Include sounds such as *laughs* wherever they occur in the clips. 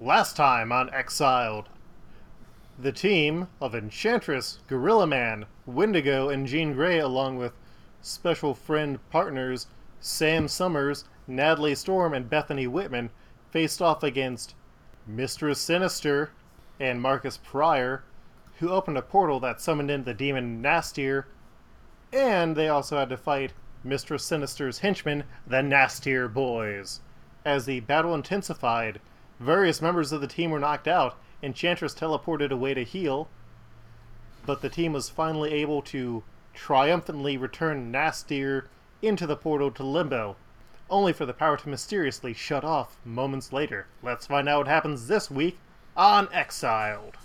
Last time on Exiled, the team of Enchantress, Gorilla Man, Wendigo, and Jean Grey, along with special friend partners Sam Summers, Natalie Storm, and Bethany Whitman, faced off against Mistress Sinister and Marcus Pryor, who opened a portal that summoned in the demon N'astirh, and they also had to fight Mistress Sinister's henchmen, the Nastier Boys. As the battle intensified, various members of the team were knocked out. Enchantress teleported away to heal, but the team was finally able to triumphantly return N'astirh into the portal to Limbo, only for the power to mysteriously shut off moments later. Let's find out what happens this week on Exiled.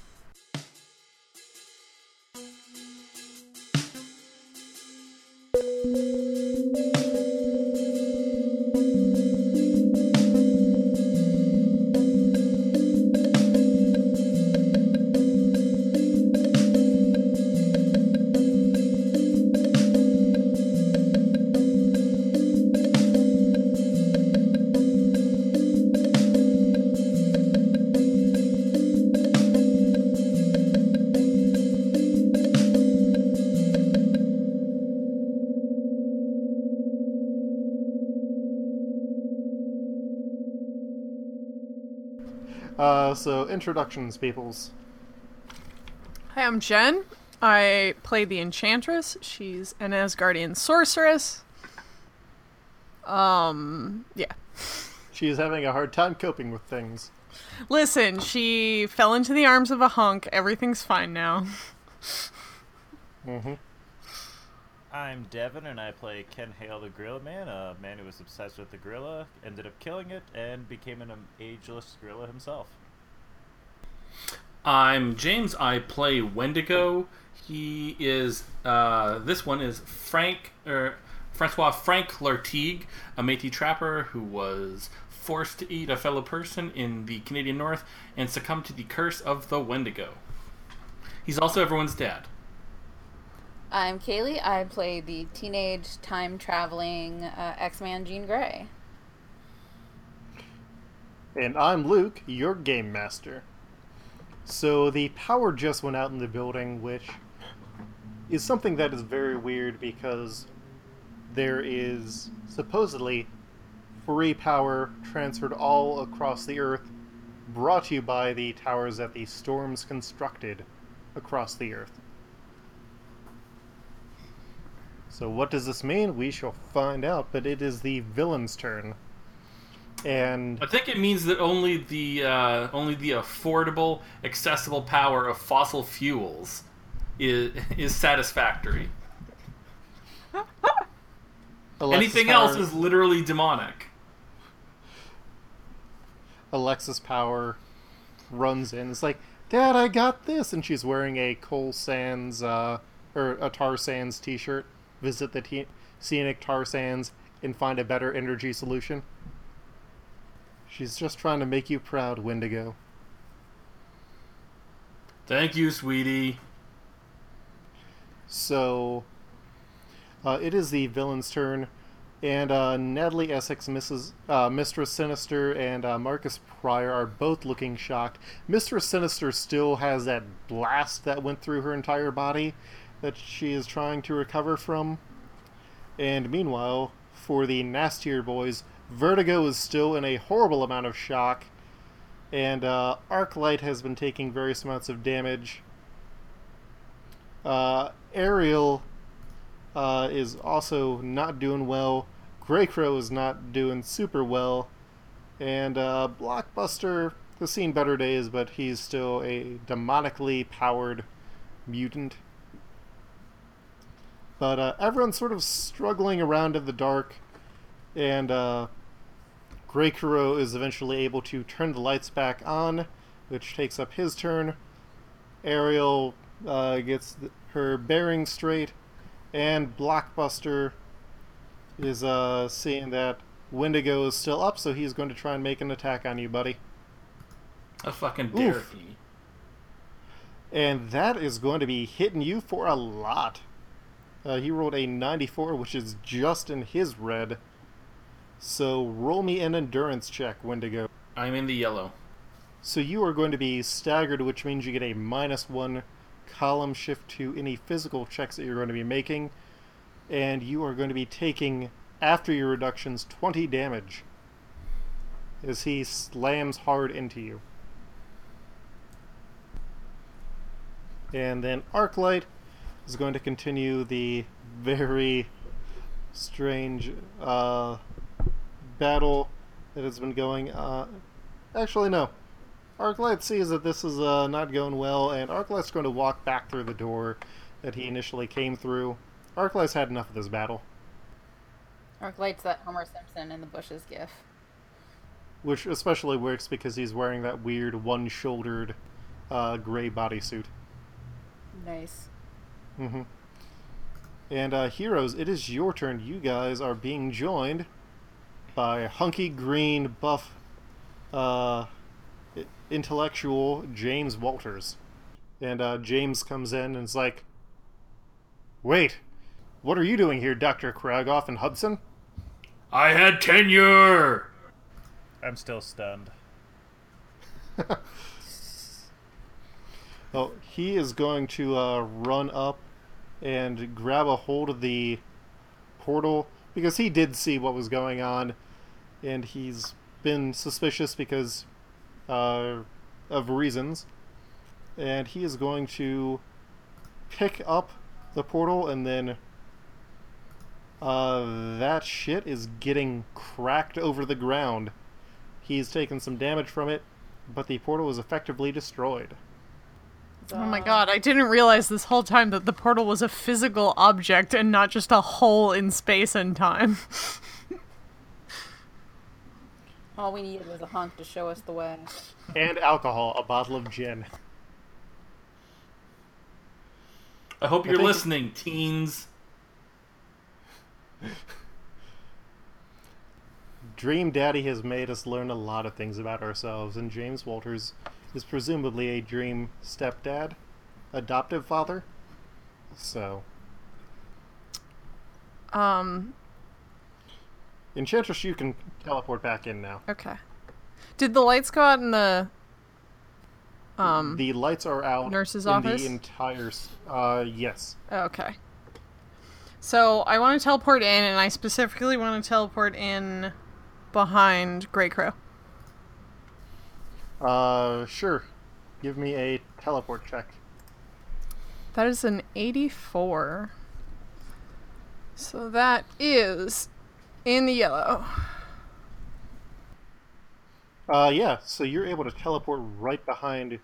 Uh, so introductions, peoples. Hi, I'm Jen. I play the Enchantress. She's an Asgardian sorceress. Um, yeah. She is having a hard time coping with things. Listen, she fell into the arms of a hunk. Everything's fine now. Mm-hmm. I'm Devin, and I play Ken Hale the Gorilla Man, a man who was obsessed with the gorilla, ended up killing it, and became an ageless gorilla himself. I'm James. I play Wendigo. He is. Uh, this one is Frank or Francois Frank Lartigue, a Métis trapper who was forced to eat a fellow person in the Canadian North and succumbed to the curse of the Wendigo. He's also everyone's dad. I'm Kaylee. I play the teenage time traveling uh, X Man Jean Grey. And I'm Luke, your game master. So the power just went out in the building, which is something that is very weird because there is supposedly free power transferred all across the earth, brought to you by the towers that the storms constructed across the earth. So what does this mean? We shall find out, but it is the villain's turn. And I think it means that only the uh, only the affordable, accessible power of fossil fuels is is satisfactory. *laughs* Alexis Anything Power- else is literally demonic. Alexis Power runs in. It's like, Dad, I got this, and she's wearing a Cole Sands uh, or a Tar Sands T-shirt. Visit the t- scenic Tar Sands and find a better energy solution. She's just trying to make you proud, Wendigo. Thank you, sweetie. So, uh, it is the villain's turn, and uh, Natalie Essex, Mrs. Uh, Mistress Sinister, and uh, Marcus Pryor are both looking shocked. Mistress Sinister still has that blast that went through her entire body that she is trying to recover from. And meanwhile, for the nastier boys, Vertigo is still in a horrible amount of shock, and uh, Arclight has been taking various amounts of damage. Uh, Ariel uh, is also not doing well. Grey Crow is not doing super well. And uh, Blockbuster has seen better days, but he's still a demonically powered mutant. But uh, everyone's sort of struggling around in the dark, and uh, Greycrow is eventually able to turn the lights back on, which takes up his turn. Ariel uh, gets th- her bearing straight, and Blockbuster is uh, seeing that Wendigo is still up, so he's going to try and make an attack on you, buddy. A fucking dare. And that is going to be hitting you for a lot. Uh, he rolled a 94, which is just in his red. So roll me an endurance check, Wendigo. I'm in the yellow. So you are going to be staggered, which means you get a minus one column shift to any physical checks that you're going to be making, and you are going to be taking after your reductions 20 damage as he slams hard into you. And then Arclight is going to continue the very strange uh, battle that has been going. Uh, actually, no. Arclight sees that this is uh, not going well, and Arclight's going to walk back through the door that he initially came through. Arclight's had enough of this battle, Arclight's that Homer Simpson in the bushes gif. which especially works because he's wearing that weird one-shouldered uh, gray bodysuit. Nice. Mm-hmm. And uh, heroes, it is your turn. You guys are being joined by hunky green buff uh, intellectual James Walters. And uh, James comes in and is like, "Wait, what are you doing here, Doctor Kragoff and Hudson?" I had tenure. I'm still stunned. *laughs* Well, he is going to uh, run up and grab a hold of the portal because he did see what was going on, and he's been suspicious because uh, of reasons. And he is going to pick up the portal, and then uh, that shit is getting cracked over the ground. He's taken some damage from it, but the portal is effectively destroyed. Oh my god, I didn't realize this whole time that the portal was a physical object and not just a hole in space and time. *laughs* All we needed was a hunk to show us the way. and alcohol, a bottle of gin. I hope you're think- listening, teens. Dream Daddy has made us learn a lot of things about ourselves, and James Walters is presumably a dream stepdad, adoptive father. So, Um, Enchantress, you can teleport back in now. okay. Did the lights go out in the um the lights are out nurse's in office? the entire. Uh, yes. Okay. So I want to teleport in, and I specifically want to teleport in behind Grey Crow. Uh, sure. Give me a teleport check. That is an 84. So that is in the yellow. Uh, yeah. So you're able to teleport right behind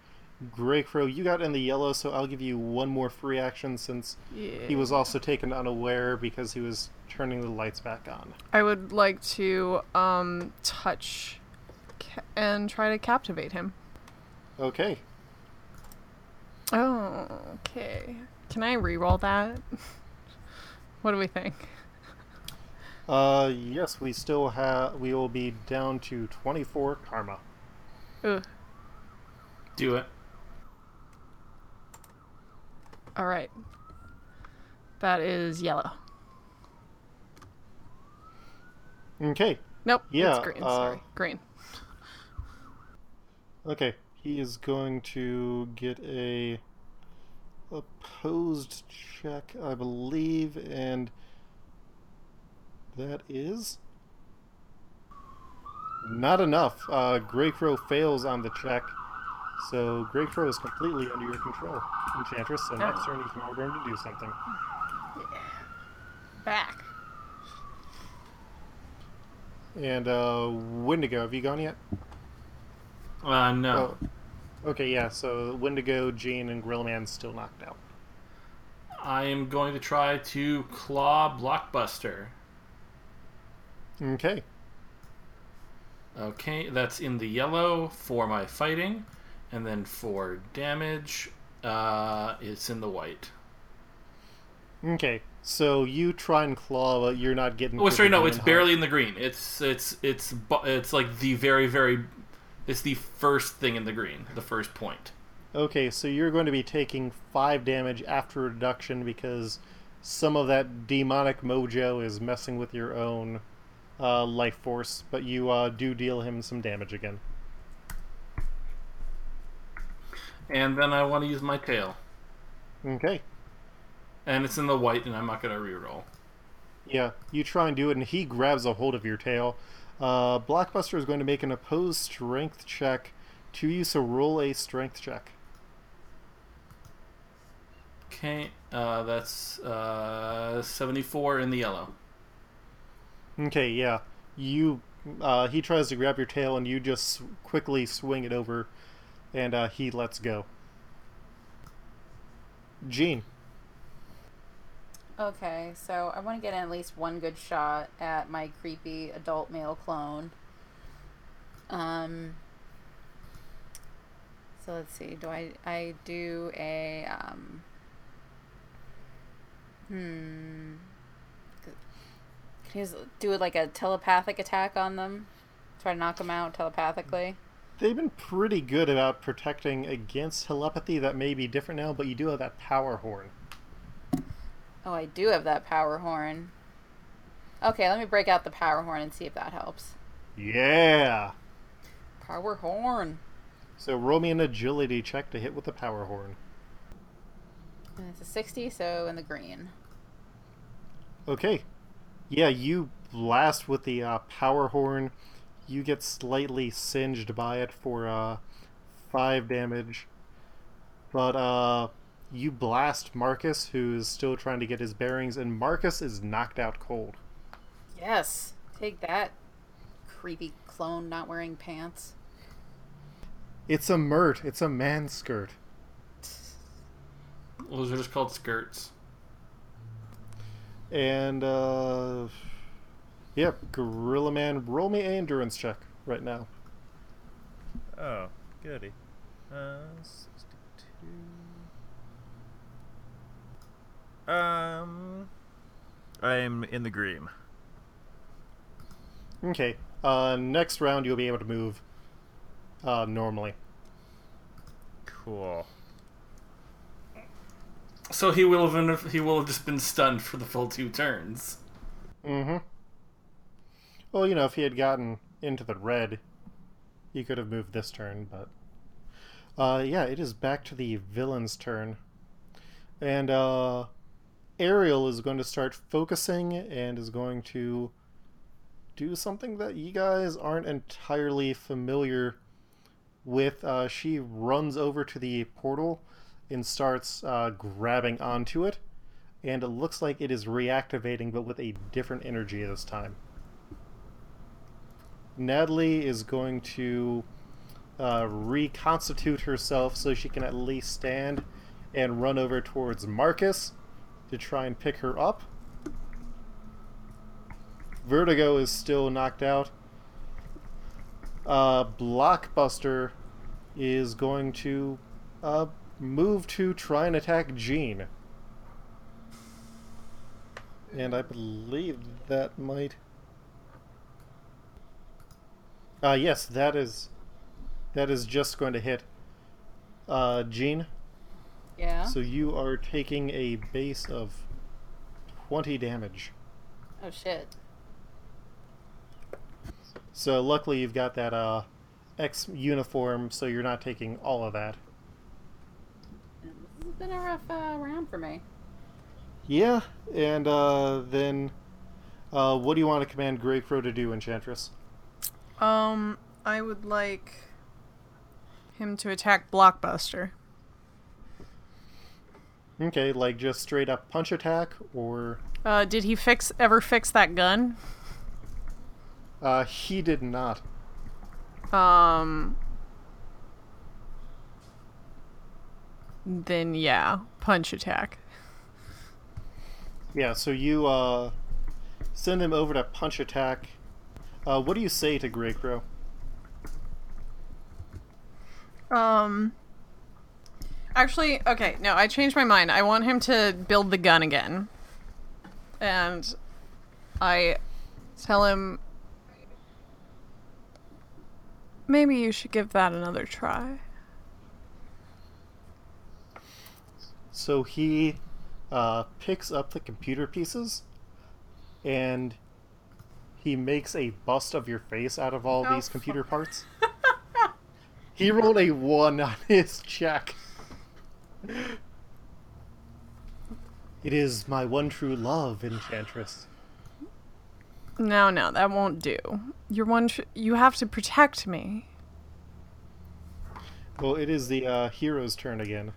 Grey Crow. You got in the yellow, so I'll give you one more free action since Yeah. he was also taken unaware because he was turning the lights back on. I would like to um touch and try to captivate him. Okay. Oh, okay. Can I re-roll that? *laughs* what do we think? Uh, yes, we still have. We will be down to 24 karma. Ugh. Do it. All right. That is yellow. Okay. Nope. Yeah, It's green. uh, Sorry. Green. Okay. He is going to get a opposed check, I believe, and that is not enough. Uh, Grey Crow fails on the check, so Grey Crow is completely under your control, Enchantress. So next turn you can order him to do something. Back. And uh, Wendigo, have you gone yet? Uh, no. Oh. Okay, yeah, so Wendigo, Jean, and Grillman still knocked out. I am going to try to claw Blockbuster. Okay. Okay, that's in the yellow for my fighting, and then for damage, uh, it's in the white. Okay. So you try and claw, but you're not getting. Oh, sorry, no, it's hut. barely in the green. It's it's it's it's like the very very, it's the first thing in the green, the first point. Okay, so you're going to be taking five damage after reduction because some of that demonic mojo is messing with your own uh, life force, but you uh, do deal him some damage again. and then I want to use my tail. Okay. And it's in the white, and I'm not going to reroll. Yeah, you try and do it, and he grabs a hold of your tail. Uh, Blockbuster is going to make an opposed strength check to you, so roll a strength check. Okay, uh, that's uh, 74 in the yellow. Okay, yeah. You, uh, he tries to grab your tail, and you just quickly swing it over, and uh, he lets go. Jean. Okay, so I want to get at least one good shot at my creepy adult male clone. Um. So let's see. Do I I do a um. Hmm. Can you do like a telepathic attack on them? Try to knock them out telepathically. They've been pretty good about protecting against telepathy. That may be different now, but you do have that power horn. Oh, I do have that power horn. Okay, let me break out the power horn and see if that helps. Yeah. Power horn. So roll me an agility check to hit with the power horn. And it's a 60, so in the green. Okay. Yeah, you blast with the uh, power horn. You get slightly singed by it for uh, five damage. But uh, you blast Marcus, who's still trying to get his bearings, and Marcus is knocked out cold. Yes. Take that, creepy clone not wearing pants. It's a mert. It's a man skirt. Those are just called skirts. And uh, yep, Gorilla Man, roll me a endurance check right now. Oh, goody. Uh, 62. Um, I'm in the green. Okay. Uh, next round you'll be able to move uh, normally. Cool. So he will have been, he will have just been stunned for the full two turns. Mm-hmm. Well, you know, if he had gotten into the red, he could have moved this turn, but uh, yeah, it is back to the villain's turn, and uh, Ariel is going to start focusing and is going to do something that you guys aren't entirely familiar with. Uh, she runs over to the portal and starts uh, grabbing onto it, and it looks like it is reactivating, but with a different energy this time. Natalie is going to uh, reconstitute herself so she can at least stand and run over towards Marcus to try and pick her up. Vertigo is still knocked out. Uh, Blockbuster is going to uh, move to try and attack Jean. And I believe that might. Uh, yes, that is. That is just going to hit. Uh, Jean. Yeah. So you are taking a base of 20 damage. oh shit. So luckily you've got that uh, X uniform, so you're not taking all of that. This has been a rough uh, round for me. Yeah, and uh, then uh, what do you want to command Grey Crow to do, Enchantress? Um, I would like him to attack Blockbuster. Okay, like just straight up punch attack, or Uh, did he fix ever fix that gun? uh, he did not. Um. Then yeah, punch attack. Yeah, so you uh, send him over to punch attack. Uh, what do you say to Grey Crow? Um. Actually, okay, no, I changed my mind. I want him to build the gun again. And I tell him maybe you should give that another try. So he uh, picks up the computer pieces and he makes a bust of your face out of all Oh, these computer parts. *laughs* He rolled a one on his check. It is my one true love, Enchantress. No, no, that won't do. You're one. Tr- you have to protect me. Well, it is the uh, hero's turn again.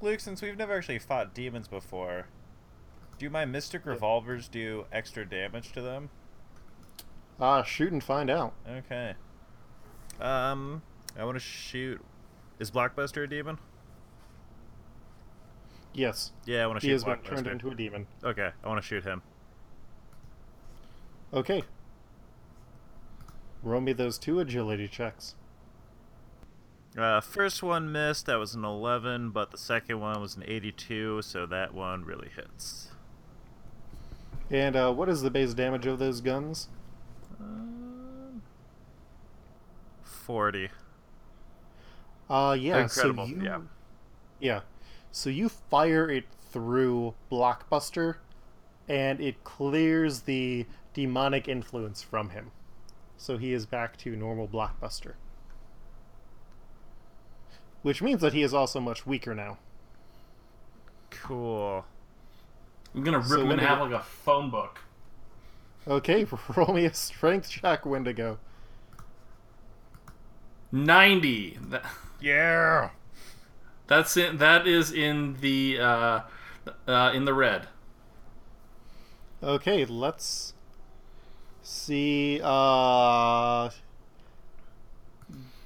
Luke, since we've never actually fought demons before, do my Mystic Revolvers do extra damage to them? Ah, shoot and find out. Okay. Um, I want to shoot. Is Blockbuster a demon? Yes, Yeah, I want to he shoot has been turned into a demon. Okay, I want to shoot him. Okay. Roll me those two agility checks. Uh, first one missed. That was an 11, but the second one was an 82, so that one really hits. And uh, what is the base damage of those guns? Um, 40. Uh, yeah. Incredible, So you, yeah. Yeah. So you fire it through Blockbuster, and it clears the demonic influence from him. So he is back to normal Blockbuster. Which means that he is also much weaker now. Cool. I'm gonna rip So him in when half like a phone book. Okay, *laughs* roll me a strength check, Wendigo. Ninety. That, Yeah! that's in. That is in the uh, uh, in the red. Okay, let's see. Uh,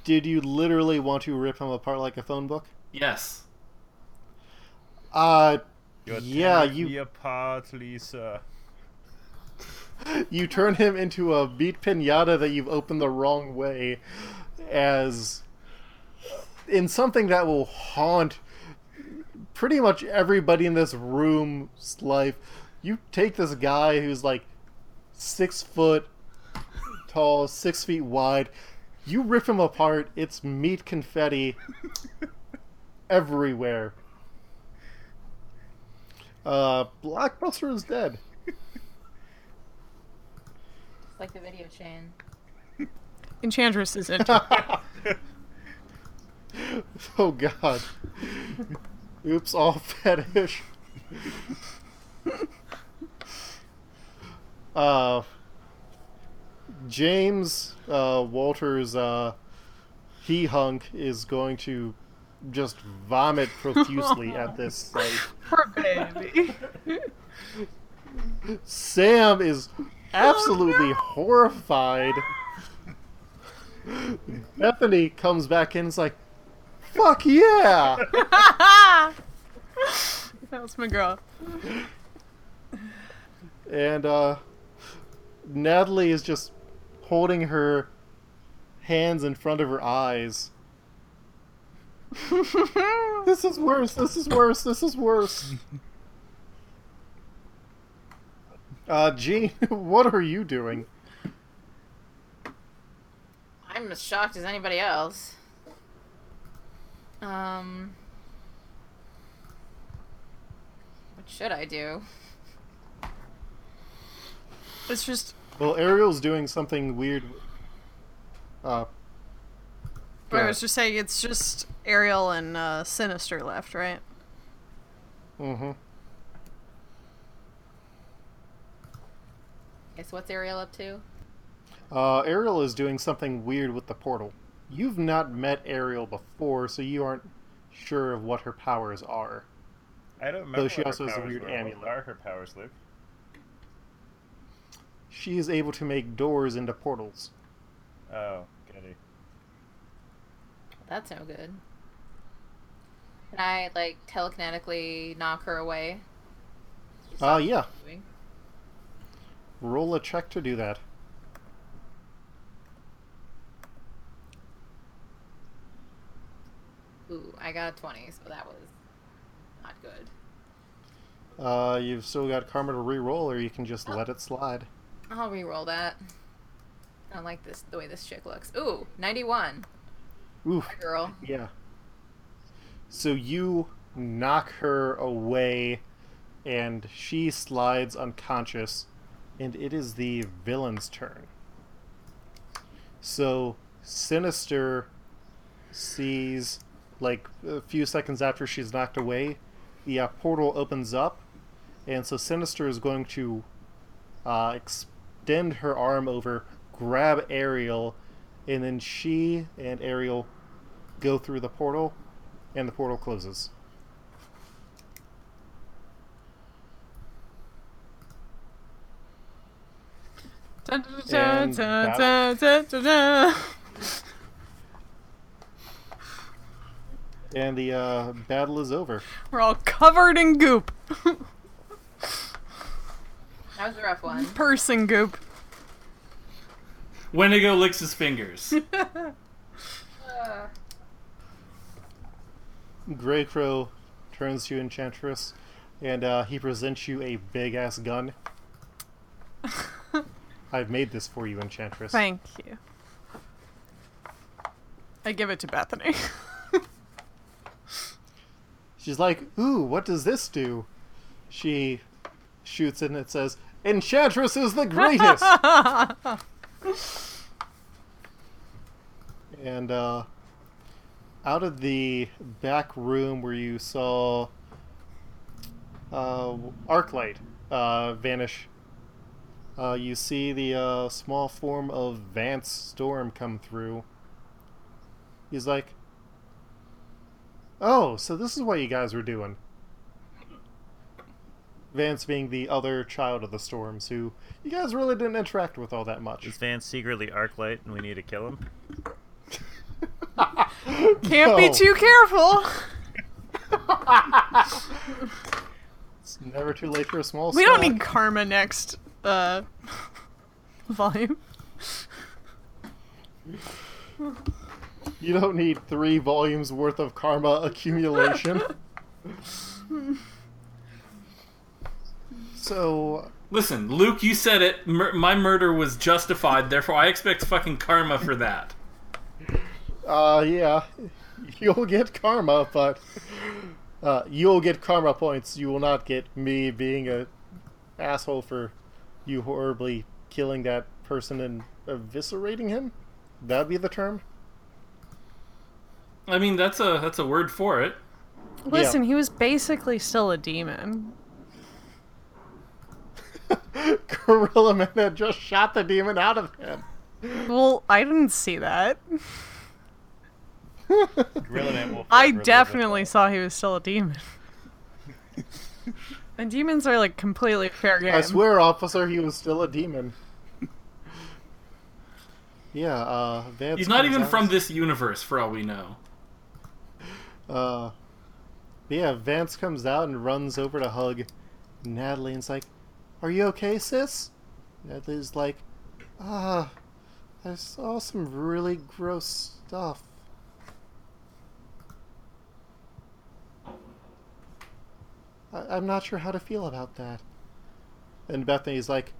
did you literally want to rip him apart like a phone book? Yes. Uh, You're yeah, tearing you me apart, Lisa. you turn him into a beat pinata that you've opened the wrong way as in something that will haunt pretty much everybody in this room's life you take this guy who's like six foot tall six feet wide you rip him apart it's meat confetti everywhere uh blockbuster is dead It's like the video chain. Enchantress is in. *laughs* *laughs* oh god. Oops, all fetish. *laughs* uh James uh Walter's uh he hunk is going to just vomit *laughs* profusely at this sight. Poor baby. Sam is absolutely horrified. Bethany comes back in and is like, fuck yeah! *laughs* that was my girl. And uh, Natalie is just holding her hands in front of her eyes. *laughs* This is worse, this is worse, this is worse. Uh, Jean, *laughs* what are you doing? I'm as shocked as anybody else. Um. What should I do? It's just. Well, Ariel's doing something weird. Uh, go I was just saying, it's just Ariel and uh, Sinister left, right? Mm-hmm. Guess what's Ariel up to? Uh, Ariel is doing something weird with the portal. You've not met Ariel before, so you aren't sure of what her powers are. I don't remember. Though she what her also has a weird were. amulet. What are her powers, Luke? She is able to make doors into portals. Oh, goody. That's no good. Can I, like, telekinetically knock her away? Oh Uh, yeah. Roll a check to do that. Ooh, I got a 20, so that was not good. Uh, you've still got karma to re-roll, or you can just let it slide. I'll re-roll that. I don't like this the way this chick looks. Ooh, 91. Oof. Hi, girl. Yeah. So you knock her away, and she slides unconscious, and it is the villain's turn. So Sinister sees, like, a few seconds after she's knocked away, the uh, portal opens up, and so Sinister is going to uh, extend her arm over, grab Ariel, and then she and Ariel go through the portal, and the portal closes. Dun, dun, dun, *laughs* And the uh, battle is over. We're all covered in goop. That was a rough one. Person goop. Wendigo licks his fingers. *laughs* Uh, Grey Crow turns to Enchantress, and uh, he presents you a big ass gun. *laughs* I've made this for you, Enchantress. Thank you. I give it to Bethany. *laughs* She's like, "Ooh, what does this do?" She shoots it, and it says, "Enchantress is the greatest." *laughs* and uh, out of the back room where you saw uh, Arclight uh, vanish, uh, you see the uh, small form of Vance Storm come through. He's like, "Oh, so this is what you guys were doing." Vance being the other child of the Storms, who you guys really didn't interact with all that much. Is Vance secretly Arclight and we need to kill him? *laughs* Can't be too careful. It's never too late for a small We don't need karma next uh *laughs* volume. *laughs* You don't need three volumes worth of karma accumulation. so, Listen, Luke, you said it. Mur- my murder was justified, therefore I expect fucking karma for that. uh, yeah, you'll get karma, but uh, you'll get karma points. You will not get me being a asshole for you horribly killing that person and eviscerating him. That'd be the term. I mean, that's a that's a word for it. Listen, he was basically still a demon. *laughs* Gorilla Man had just shot the demon out of him. Well, I didn't see that. Gorilla Man will I definitely with saw he was still a demon. *laughs* and demons are like completely fair game. I swear, officer, he was still a demon. yeah, uh, Vance He's not even out- from this universe, for all we know. Uh, yeah, Vance comes out and runs over to hug Natalie and's like, Are you okay, sis? Natalie's like, Ah, I saw some really gross stuff. I- I'm not sure how to feel about that. And Bethany's like,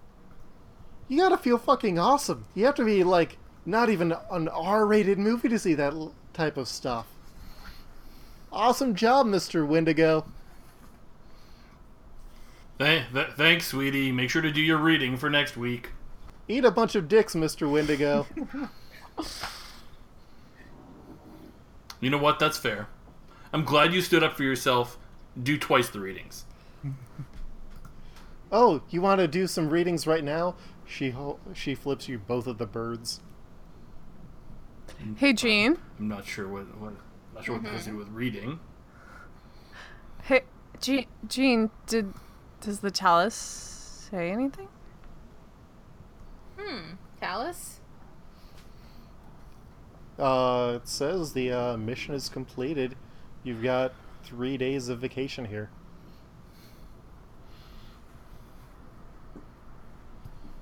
You gotta feel fucking awesome. You have to be like, not even an R rated movie to see that l- type of stuff. Awesome job, Mr. Wendigo. Th- th- thanks, sweetie. Make sure to do your reading for next week. Eat a bunch of dicks, Mr. Wendigo. *laughs* You know what? That's fair. I'm glad you stood up for yourself. Do twice the readings. *laughs* oh, you want to do some readings right now? She ho- she flips you both of the birds. hey, Jean. I'm not sure what, what not sure what this has to do with reading. Hey, Jean. Jean, did does the Tallus say anything? hmm. Tallus? Uh, it says the uh, mission is completed. You've got three days of vacation here.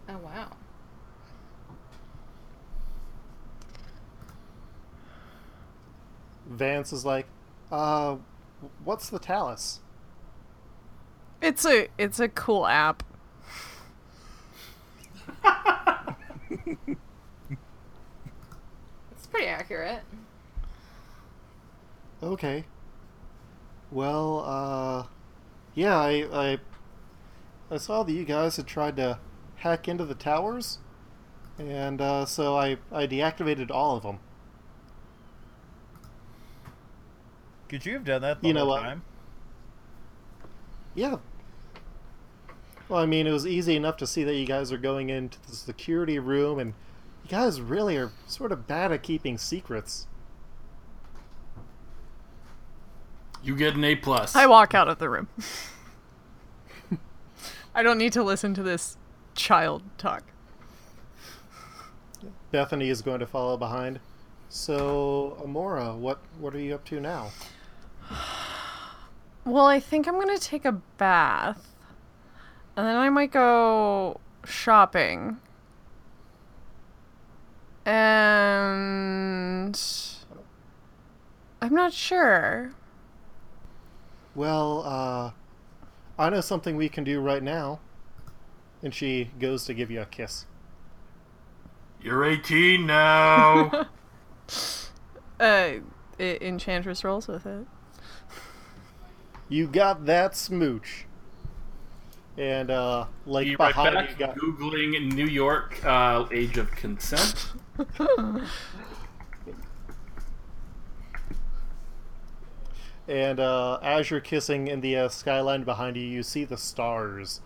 Oh, wow. Vance is like, uh, what's the Tallus? It's a it's a cool app. *laughs* It's pretty accurate. Okay. Well, uh, yeah, I, I, I saw that you guys had tried to hack into the towers. And uh, so I, I deactivated all of them. Could you have done that the You know whole what? time? Yeah. Well, I mean, it was easy enough to see that you guys are going into the security room, and you guys really are sort of bad at keeping secrets. You get an A plus. I walk out of the room. *laughs* I don't need to listen to this child talk. Bethany is going to follow behind. So, Amora, what what are you up to now? *sighs* Well, I think I'm gonna take a bath, and then I might go shopping. And I'm not sure. Well, uh, I know something we can do right now. And she goes to give you a kiss. You're 18 now. *laughs* Uh, I- Enchantress rolls with it. You got that smooch. And, uh, like Be right behind back. you got. Googling New York uh, age of consent. *laughs* And uh, as you're kissing in the uh, skyline behind you, you see the stars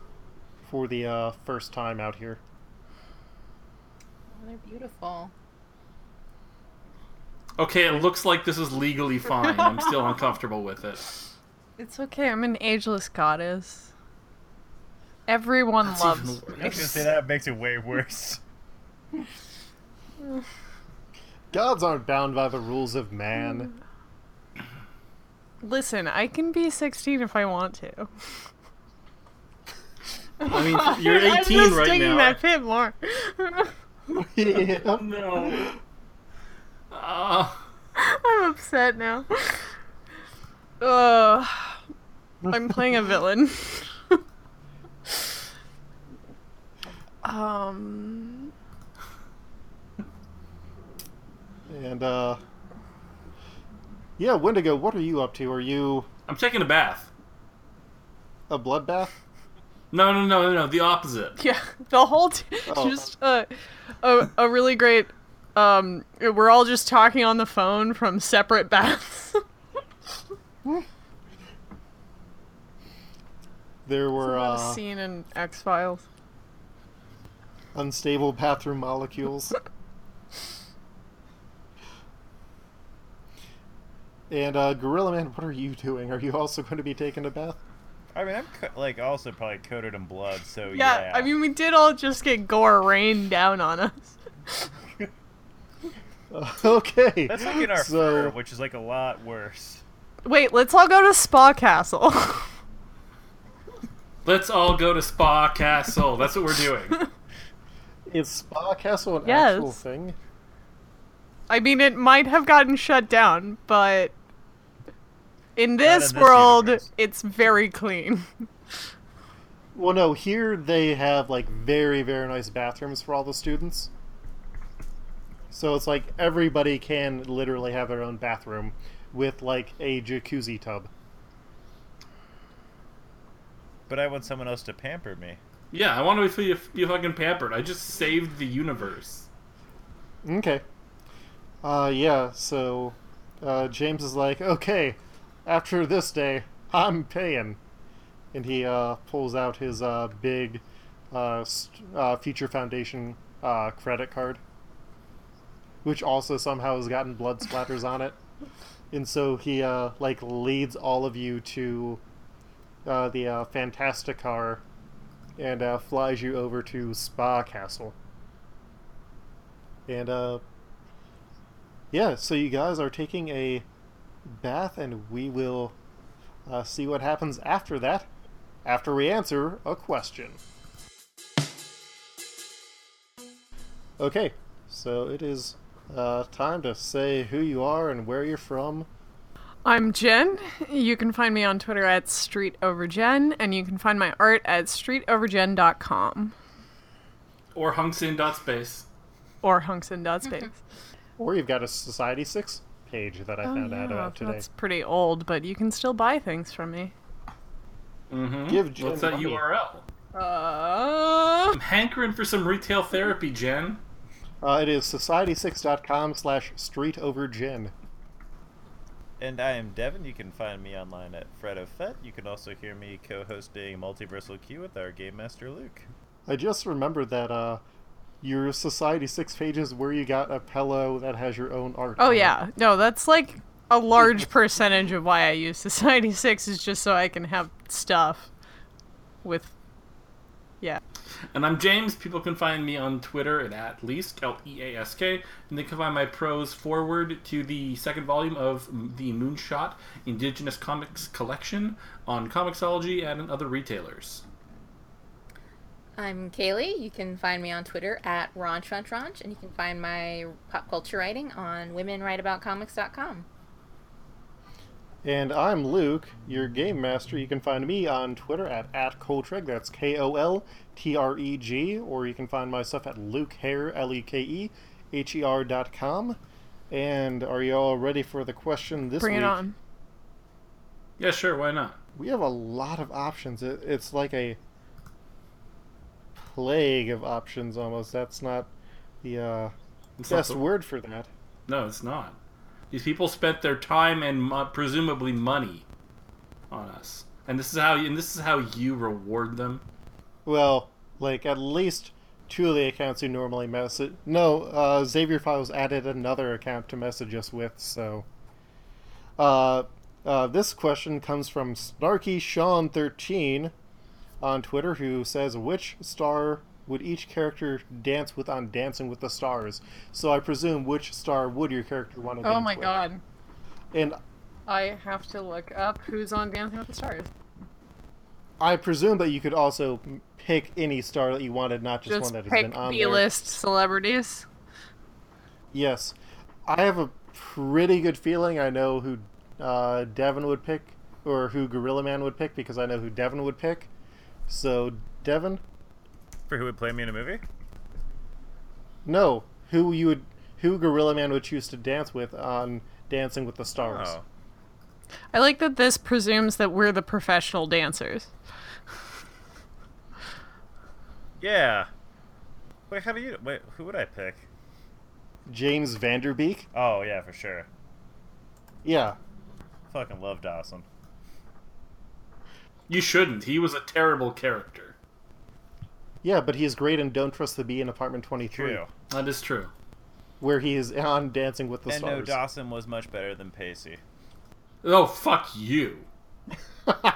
for the uh, first time out here. Oh, they're beautiful. Okay, it looks like this is legally fine. I'm still uncomfortable with it. It's okay. I'm an ageless goddess. Everyone That's loves. even I was me. gonna say that makes it way worse. Gods aren't bound by the rules of man. Mm. Listen, I can be 16 if I want to. I mean, *laughs* you're 18 I'm 18 just right digging now. that pit more. *laughs* *laughs* yeah. No. Uh, I'm upset now. Ugh. I'm playing a villain. *laughs* um. And, uh. Yeah, Wendigo, what are you up to? Are you I'm taking a bath. a bloodbath? No, no, no, no, no. The opposite. Yeah, the whole t- Oh. just uh, a a really great. Um, we're all just talking on the phone from separate *laughs* baths. There were a uh, scene in X Files. unstable bathroom molecules. *laughs* and, uh, Gorilla Man, what are you doing? Are you also going to be taking a bath? I mean, I'm co- like also probably coated in blood, so Yeah, yeah. I mean, we did all just get gore rained down on us. *laughs* *laughs* okay. that's like in our so, fur, which is like a lot worse. Wait, let's all go to Spa Castle. *laughs* Let's all go to Spa Castle. That's what we're doing. *laughs* Is Spa Castle an Yes. actual thing? I mean, it might have gotten shut down, but in this, in this world, universe. it's very clean. Well, no, here they have like very, very nice bathrooms for all the students. So it's like everybody can literally have their own bathroom with like a jacuzzi tub. But I want someone else to pamper me. Yeah, I want to be, you, you fucking pampered. I just saved the universe. Okay. Uh, yeah, so uh, James is like, okay, after this day, I'm paying. And he uh, pulls out his uh, big uh, st- uh, Future Foundation uh, credit card, which also somehow has gotten blood splatters on it. And so he uh, like leads all of you to uh, the uh, Fantastic Car and uh, flies you over to Spa Castle. And uh, yeah, so you guys are taking a bath, and we will uh, see what happens after that, after we answer a question. Okay, so it is uh, time to say who you are and where you're from. I'm Jen. You can find me on Twitter at StreetOverJen, and you can find my art at StreetOverJen.com Or Hungsin.space. or Hunkson.space. *laughs* Or you've got a Society 6 page that I Oh, found out about today. that's pretty old, but you can still buy things from me. Mm-hmm. Give Jen What's that money. URL? Uh, I'm hankering for some retail therapy, Jen. Uh, it is society6.com slash streetoverjen. And I am Devin. You can find me online at FredOFet. You can also hear me co-hosting Multiversal Q with our Game Master Luke. I just remembered that uh, your Society 6 pages where you got a pillow that has your own art. Oh on it. yeah, no, that's like a large *laughs* percentage of why I use Society Six is just so I can have stuff with. Yeah. And I'm James. People can find me on Twitter at, at least L E A S K, and they can find my prose forward to the second volume of the Moonshot Indigenous Comics Collection on Comixology and other retailers. I'm Kaylee. You can find me on Twitter at RaunchRaunchRaunch, and you can find my pop culture writing on WomenWriteAboutComics.com. And I'm Luke, your game master. You can find me on Twitter at, at Koltreg, that's K O L T R E G, or you can find my stuff at lukehair, L E K E H E R dot com. And are you all ready for the question this Bring week? Bring it on. Yeah, sure, why not? We have a lot of options. It, it's like a plague of options almost. That's not the uh, It's not best the- word for that. No, it's not. These people spent their time and presumably money on us, and this is how and this is how you reward them. Well, like at least two of the accounts who normally message. No, uh, Xavier Files added another account to message us with. So, uh, uh, this question comes from Snarky Sean thirteen on Twitter, who says, "Which star would each character dance with on Dancing with the Stars?" So I presume which star would your character want to? Oh my with? god. And I have to look up who's on Dancing with the Stars. I presume that you could also pick any star that you wanted, not just, Just one that has been on there. B-list celebrities. Yes, I have a pretty good feeling. I know who uh, Devin would pick, or who Gorilla Man would pick, because I know who Devin would pick. So, Devin, For who would play me in a movie? no, who you would, who Gorilla Man would choose to dance with on Dancing with the Stars. Oh. I like that this presumes that we're the professional dancers. Yeah. Wait, how do you? Wait, who would I pick? James Van Der Beek. Oh yeah, for sure. Yeah, Fucking love Dawson. You shouldn't. He was a terrible character. Yeah, but he is great in Don't Trust the Bee in Apartment Twenty Three, True. That is true. where he is on Dancing with the and no, Stars. Dawson was much better than Pacey. Oh fuck you. *laughs* the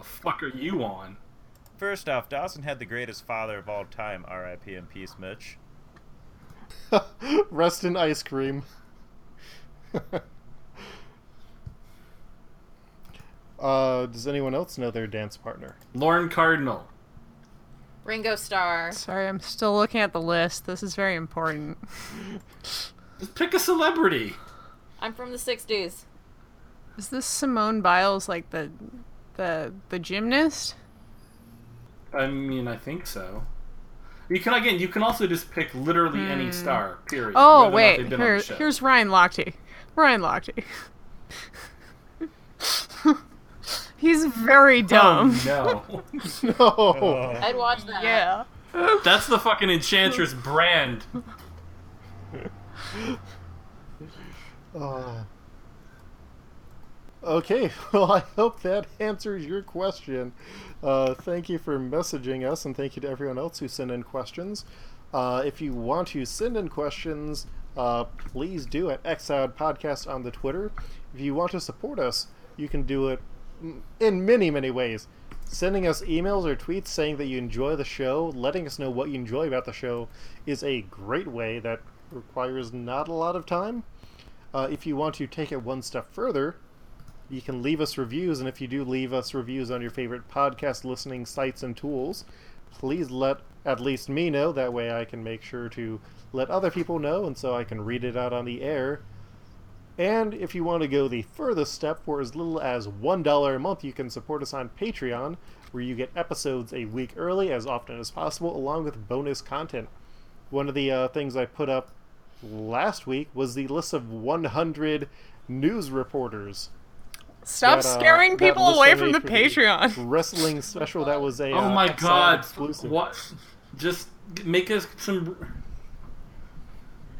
fuck are you on? First off, Dawson had the greatest father of all time. R.I.P. and peace, Mitch. *laughs* Rest in ice cream. *laughs* uh, does anyone else know their dance partner? Lauren Cardinal. Ringo Starr. Sorry, I'm still looking at the list. This is very important. Just pick a celebrity. I'm from the 60s. Is this Simone Biles like the the the gymnast? I mean, I think so. You can again. You can also just pick literally any star. Period. Oh whether or not wait, they've been on here, here's Ryan Lochte. Ryan Lochte. *laughs* He's very dumb. Oh no, *laughs* No. I'd watch that. Yeah. that's the fucking Enchantress brand. *laughs* Uh, okay, *laughs* well, I hope that answers your question. Uh, thank you for messaging us, and thank you to everyone else who sent in questions. Uh, if you want to send in questions, uh, please do at Exiled Podcast on the Twitter. If you want to support us, you can do it in many, many ways. Sending us emails or tweets saying that you enjoy the show, letting us know what you enjoy about the show, is a great way that requires not a lot of time. Uh, if you want to take it one step further, you can leave us reviews, and if you do leave us reviews on your favorite podcast listening sites and tools, please let at least me know. That way I can make sure to let other people know, and so I can read it out on the air. And if you want to go the furthest step, for as little as $1 a month, you can support us on Patreon, where you get episodes a week early as often as possible, along with bonus content. One of the uh, things I put up last week was the list of 100 news reporters. Stop that, uh, scaring that people away from the Patreon. *laughs* wrestling special that was a Oh uh, my Exile god! exclusive. What? Just make us some.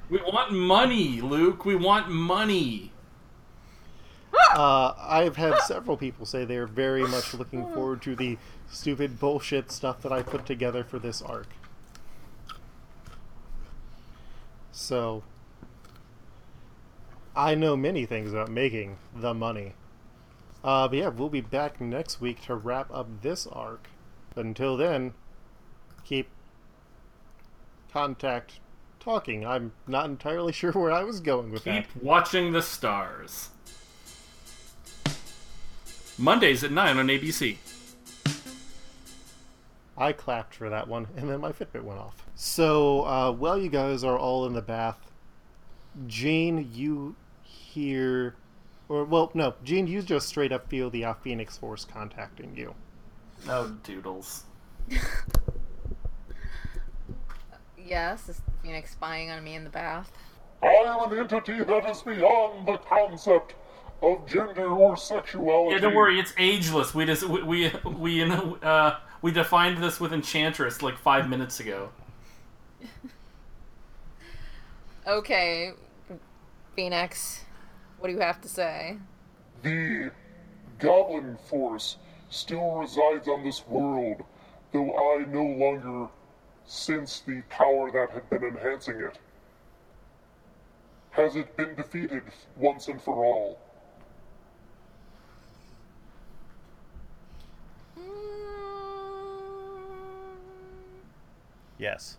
We want money, Luke. We want money. Uh, I've had several people say they're very much looking forward to the stupid bullshit stuff that I put together for this arc. So, I know many things about making the money. Uh, but yeah, we'll be back next week to wrap up this arc. But until then, keep contact talking. I'm not entirely *laughs* sure where I was going with that. Keep watching the stars. Mondays at 9 on ABC. I clapped for that one, and then my Fitbit went off. So, uh, while you guys are all in the bath, Jane, you hear, or well, no, Jane, you just straight up feel the uh, Phoenix Force contacting you. Oh, doodles. *laughs* Yes, is Phoenix spying on me in the bath? I am an entity that is beyond the concept of gender or sexuality. Yeah, don't worry, it's ageless. We just we we, we you know uh, we defined this with Enchantress like five minutes ago. Okay, Phoenix, what do you have to say? The Goblin Force still resides on this world, though I no longer sense the power that had been enhancing it. Has it been defeated once and for all? Yes.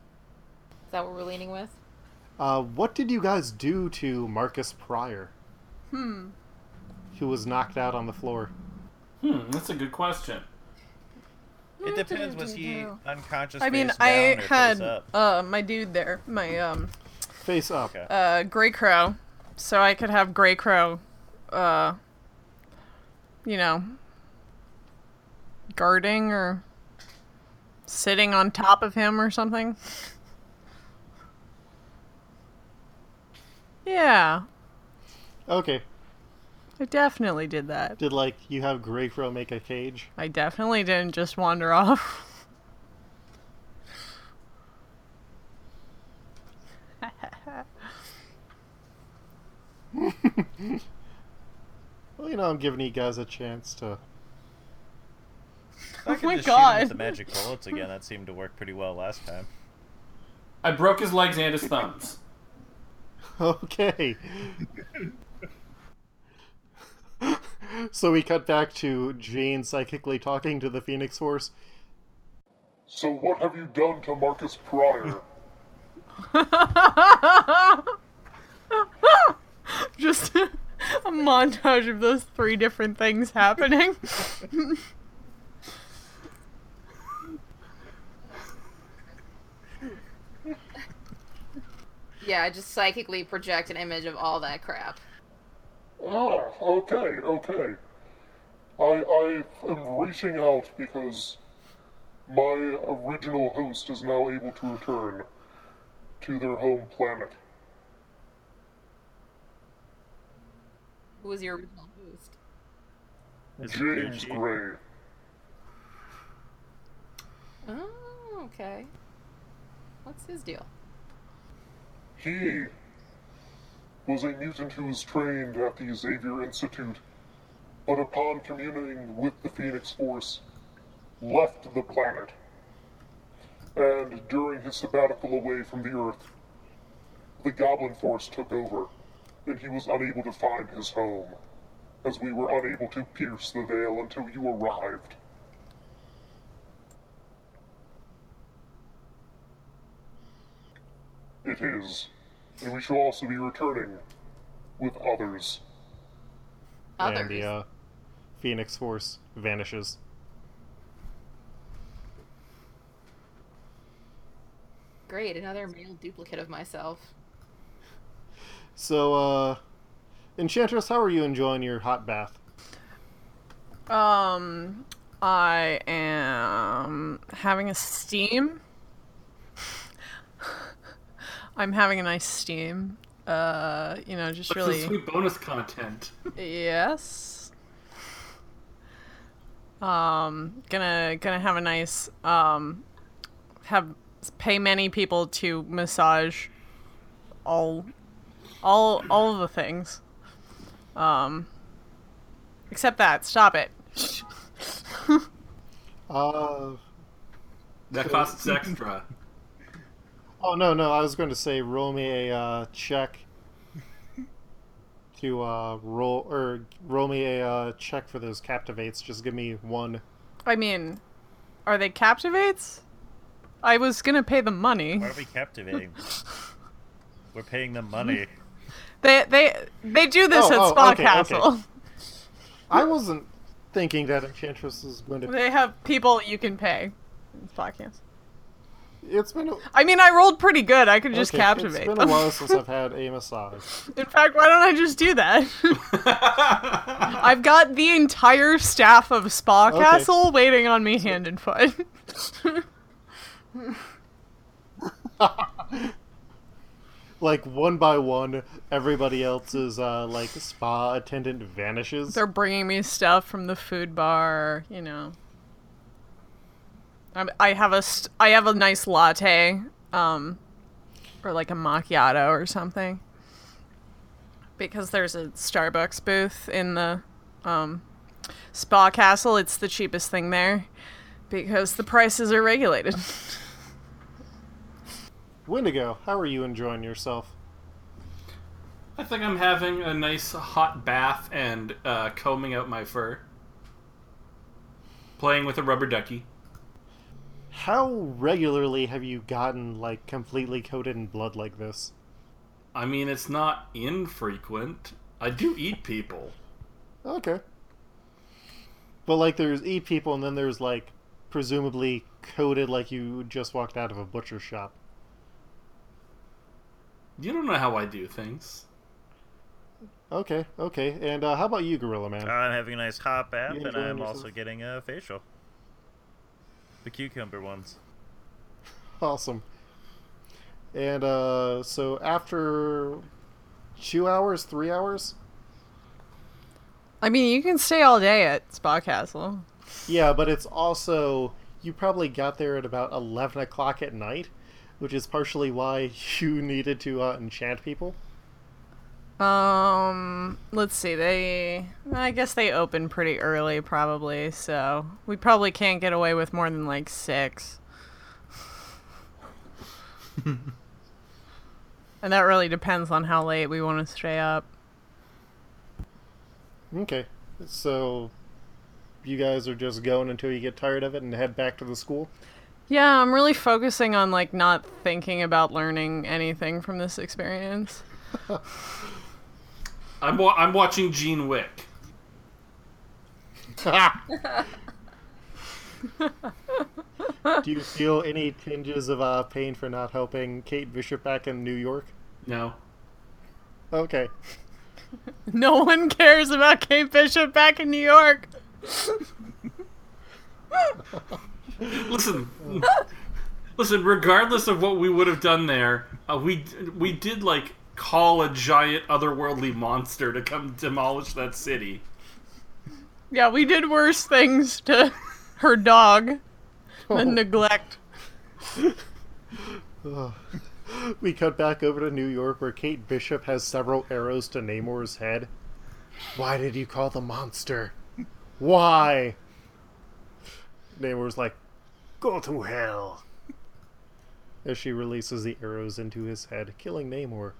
Is that what we're leaning with? Uh, what did you guys do to Marcus Pryor? Hmm. Who was knocked out on the floor? Hmm, that's a good question. It depends. Was he unconscious? I mean, I had uh my dude there, my um Face up. Uh Grey Crow, so I could have Grey Crow, uh, you know, guarding or sitting on top of him or something. Yeah, Okay. I definitely did that. Did like you have Grey Crow make a cage? I definitely didn't just wander off. *laughs* Well, you know, I'm giving you guys a chance to. I oh could my just shoot him God. with the magic bullets again. That seemed to work pretty well last time. I broke his legs and his thumbs. *laughs* Okay. *laughs* so we cut back to Jane psychically talking to the Phoenix Force. So what have you done to Marcus Pryor? *laughs* just a montage of those three different things happening. *laughs* Yeah, just psychically project an image of all that crap. Ah, okay, okay. I I am reaching out because my original host is now able to return to their home planet. Who was your original host? Is James Gray. Oh, okay. What's his deal? He was a mutant who was trained at the Xavier Institute, but upon communing with the Phoenix Force, left the planet. And during his sabbatical away from the Earth, the Goblin Force took over, and he was unable to find his home, as we were unable to pierce the veil until you arrived. It is, and we shall also be returning with others. Others. And the uh, Phoenix Force vanishes. Great, another male duplicate of myself. So, uh, Enchantress, how are you enjoying your hot bath? Um, I am having a steam. I'm having a nice steam. Uh, you know, just That's really. the sweet bonus content. *laughs* Yes. Um, gonna gonna have a nice um, have pay many people to massage all all all of the things. Um except that. Stop it. *laughs* Uh, That costs *laughs* extra. Oh no, no, I was going to say roll me a uh, check to uh, roll or roll me a uh, check for those captivates. Just give me one. I mean, are they captivates? I was gonna pay them money. Why are we captivating? *laughs* We're paying them money. They they they do this Oh, at oh, Spa okay, Castle. okay. I wasn't thinking that Enchantress is going to. They have people you can pay. in Spa Castle. It's been a, I mean, I rolled pretty good. I could just okay, captivate It's been them. a while since I've had *laughs* a massage. In fact, why don't I just do that? *laughs* I've got the entire staff of Spa Okay. Castle waiting on me hand and foot. *laughs* like one by one, everybody else's uh, like spa attendant vanishes. They're bringing me stuff from the food bar, you know. I'm, have a st- I have a nice latte, um, or like a macchiato or something. Because there's a Starbucks booth in the um, Spa Castle, it's the cheapest thing there. Because the prices are regulated. *laughs* Wendigo, how are you enjoying yourself? I think I'm having a nice hot bath and uh, combing out my fur. Playing with a rubber ducky. How regularly have you gotten like completely coated in blood like this? I mean, it's not infrequent. I do eat people. Okay. But like there's eat people and then there's like presumably coated like you just walked out of a butcher shop. You don't know how I do things. Okay, okay. And uh, how about you, Gorilla Man? I'm having a nice hot bath, You and enjoying I'm yourself? also getting a facial. The cucumber ones. Awesome. And uh, so after two hours, three hours? I mean, you can stay all day at Spa Castle. Yeah, but it's also you probably got there at about eleven o'clock at night, which is partially why *laughs* you needed to uh, enchant people. Um, let's see. They, I guess they open pretty early, probably. So we probably can't get away with more than like six. *laughs* and that really depends on how late we want to stay up. Okay, so you guys are just going until you get tired of it and head back to the school. Yeah, I'm really focusing on like not thinking about learning anything from this experience. *laughs* I'm wa- I'm watching Gene Wick. *laughs* Do you feel any tinges of uh, pain for not helping Kate Bishop back in New York? No. Okay. *laughs* No one cares about Kate Bishop back in New York. *laughs* Listen. Listen, regardless of what we would have done there, uh, we we did like call a giant otherworldly monster to come demolish that city. Yeah, we did worse things to her dog Oh. than neglect. *laughs* We cut back over to New York where Kate Bishop has several arrows to Namor's head. Why did you call the monster? Why? Namor's like, go to hell. As she releases the arrows into his head, killing Namor.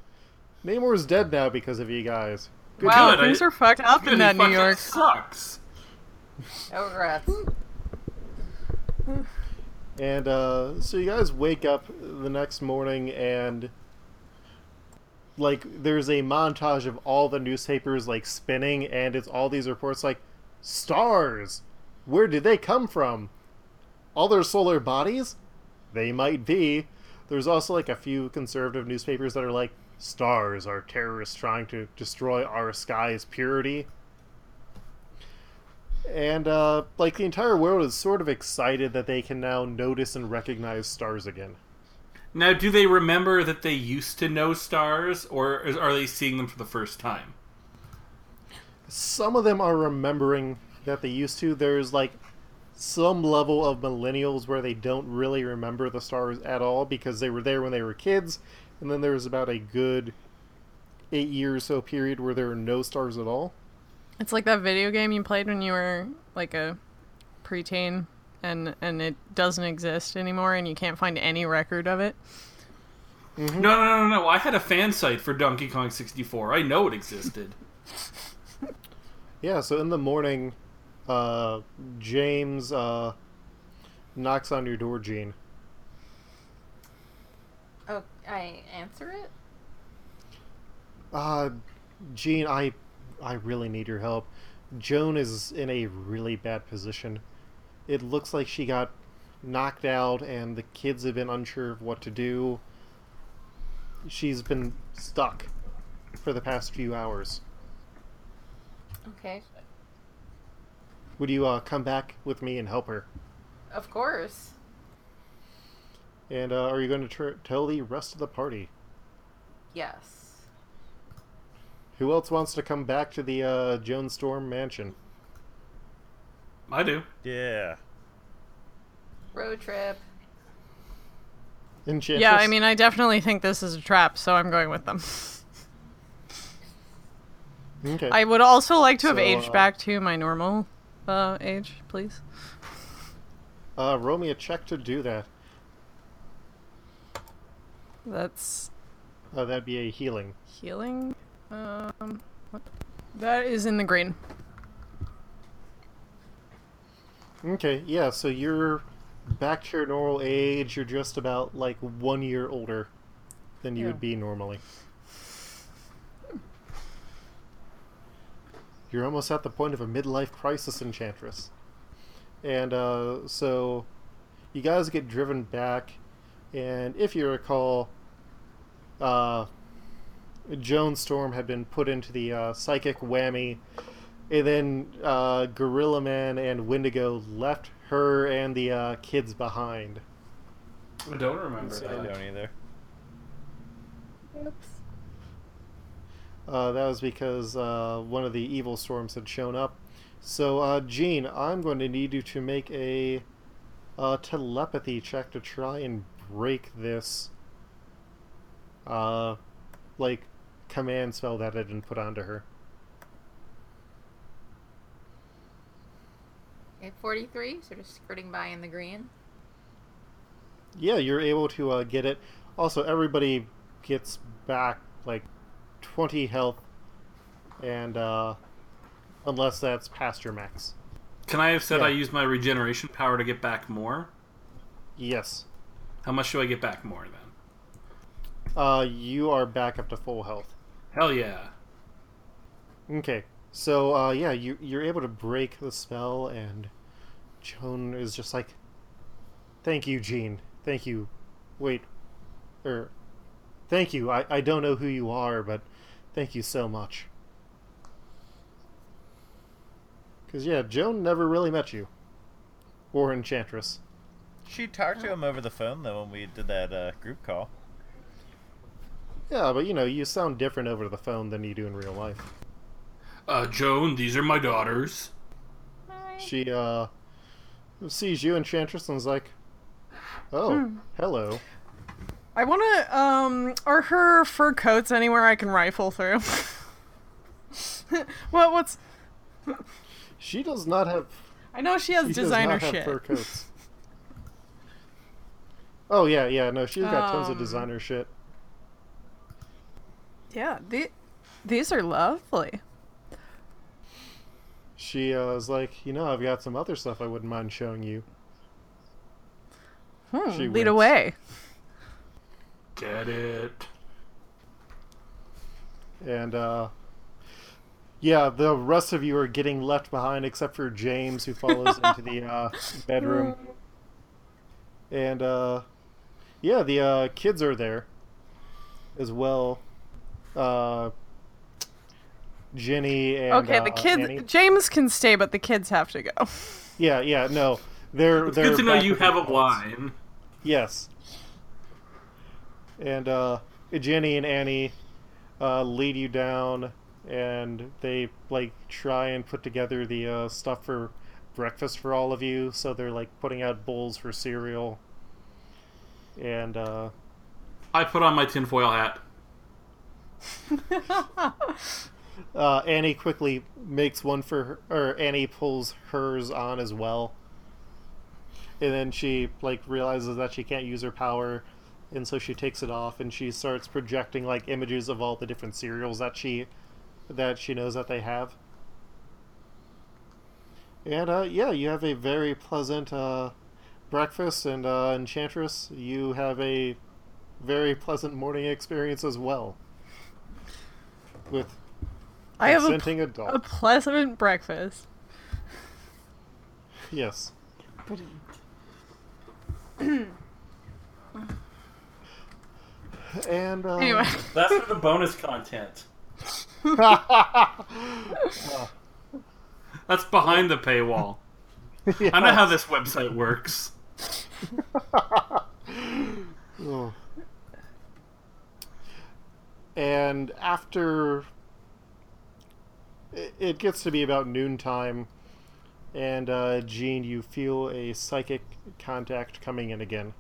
Namor's dead now because of you guys. Good Wow, Good, I- things are fucked up in that New York. sucks. Oh, rats. And uh, so you guys wake up the next morning and like there's a montage of all the newspapers like spinning and it's all these reports like stars. Where did they come from? Other solar bodies? They might be. There's also like a few conservative newspapers that are like stars are terrorists trying to destroy our sky's purity and uh, like the entire world is sort of excited that they can now notice and recognize stars again. Now, do they remember that they used to know stars, or are they seeing them for the first time? Some of them are remembering that they used to. There's like some level of millennials where they don't really remember the stars at all because they were there when they were kids, and then there was about a good eight year or so period where there were no stars at all. It's like that video game you played when you were like a preteen and and it doesn't exist anymore and you can't find any record of it. No, no, no, no, no. I had a fan site for Donkey Kong 64. I know it existed. *laughs* Yeah, so in the morning, uh, James uh, knocks on your door, Gene. I answer it? Uh, Gene, I, I really need your help. Joan is in a really bad position. It looks like she got knocked out, and the kids have been unsure of what to do. She's been stuck for the past few hours. Okay. Would you uh, come back with me and help her? Of course. And uh, are you going to tr- tell the rest of the party? Yes. Who else wants to come back to the uh, Joan Storm mansion? I do. Yeah. Road trip. Enchantress? Yeah, I mean, I definitely think this is a trap, so I'm going with them. okay. I would also like to have So, aged uh, back to my normal uh, age, please. Uh, roll me a check to do that. That's Uh, that'd be a healing. healing. Um, what? That is in the green. Okay, yeah, so you're back to your normal age. You're just about like one year older than you Yeah. would be normally. You're almost at the point of a midlife crisis, Enchantress. And uh, so you guys get driven back, and if you recall, uh, Joan Storm had been put into the uh, psychic whammy and then uh, Gorilla Man and Wendigo left her and the uh, kids behind. I don't remember I that. don't either. Oops. Uh, that was because uh, one of the evil storms had shown up. So, uh, Gene, I'm going to need you to make a uh, telepathy check to try and break this, uh, like, command spell that I didn't put onto her. Okay, 43, so just skirting by in the green. Yeah, you're able to uh, get it. Also, everybody gets back like 20 health, and uh, unless that's past your max. Can I have said Yeah. I used my regeneration power to get back more? Yes. How much do I get back more then? Uh, you are back up to full health. Hell yeah. Okay. So, uh, yeah, you, you're able to break the spell, and Joan is just like, Thank you, Gene. Thank you. Wait. Er, thank you. I, I don't know who you are, but thank you so much. Because, yeah, Joan never really met you. Or Enchantress. She talked to him over the phone though when we did that uh, group call. Yeah, but, you know, you sound different over the phone than you do in real life. Uh, Joan, these are my daughters. Hi. She, uh, sees you, Enchantress, and is like, Oh, hello. I want to. Um, are her fur coats anywhere I can rifle through? *laughs* what? What's? She does not have I know she has She designer does not have shit. fur coats. oh yeah, yeah. No, she's got tons of Um, designer shit. Yeah, the, these are lovely. She uh, is like, you know, I've got some other stuff I wouldn't mind showing you. Hmm, She lead winks. away. Get it. And uh, yeah, the rest of you are getting left behind, except for James, who follows *laughs* into the uh, bedroom. And uh, yeah, the uh, kids are there as well. Uh, Jenny and okay, uh, the kids. Annie. James can stay, but the kids have to go. Yeah, yeah, no, they're It's they're. good to know you have the a adults. wine. Yes. And uh, Jenny and Annie uh, lead you down, and they like try and put together the uh, stuff for breakfast for all of you. So they're like putting out bowls for cereal. And uh, I put on my tinfoil hat. *laughs* uh, Annie quickly makes one for her, or Annie pulls hers on as well. And then she like realizes that she can't use her power, and so she takes it off and she starts projecting like images of all the different cereals that she that she knows that they have. And uh, yeah, you have a very pleasant uh, breakfast, and uh, Enchantress, you have a very pleasant morning experience as well. With I have a, consenting adult. a pleasant breakfast. Yes. and uh, Anyway, That's for the bonus content. *laughs* That's behind the paywall. I know how this website works. *laughs* Oh. And after it- gets to be about noontime, and uh, Jean, you feel a psychic contact coming in again.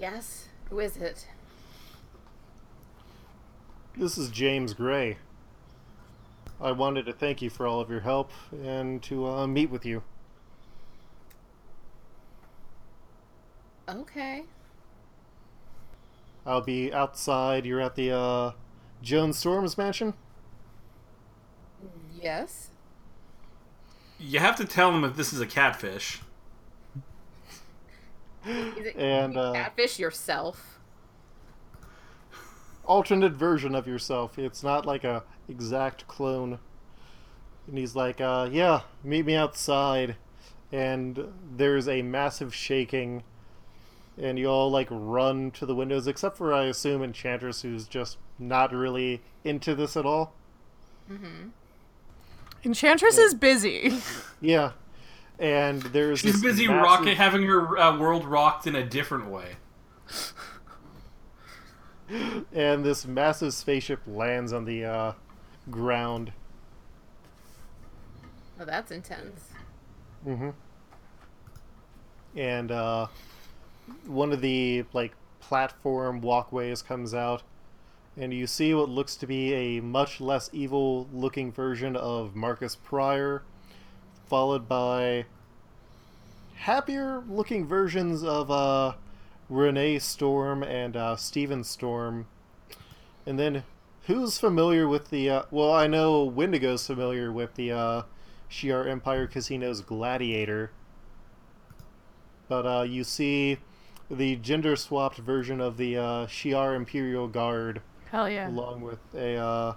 Yes. Who is it? This is James Gray. I wanted to thank you for all of your help and to uh, meet with you. Okay. I'll be outside. You're at the uh, Joan Storms mansion. Yes. You have to tell them if this is a catfish. Is it And, you uh, catfish yourself? alternate version of yourself. It's not like a exact clone. And he's like, uh, yeah, meet me outside. And there's a massive shaking. And you all like run to the windows, except for I assume Enchantress, who's just not really into this at all. Mm-hmm. Enchantress is busy. *laughs* Yeah. And there's She's this busy massive- rocking, having her uh, world rocked in a different way. and this massive spaceship lands on the uh, ground. Oh, that's intense. Mm-hmm. And uh, one of the like platform walkways comes out, and you see what looks to be a much less evil-looking version of Marcus Pryor, followed by happier-looking versions of uh, Renee Storm and uh, Steven Storm. And then, who's familiar with the? Uh, well, I know Wendigo's familiar with the uh, Shi'ar Empire because he knows Gladiator. But uh, you see the gender swapped version of the uh, Shi'ar Imperial Guard, Hell yeah. along with a uh,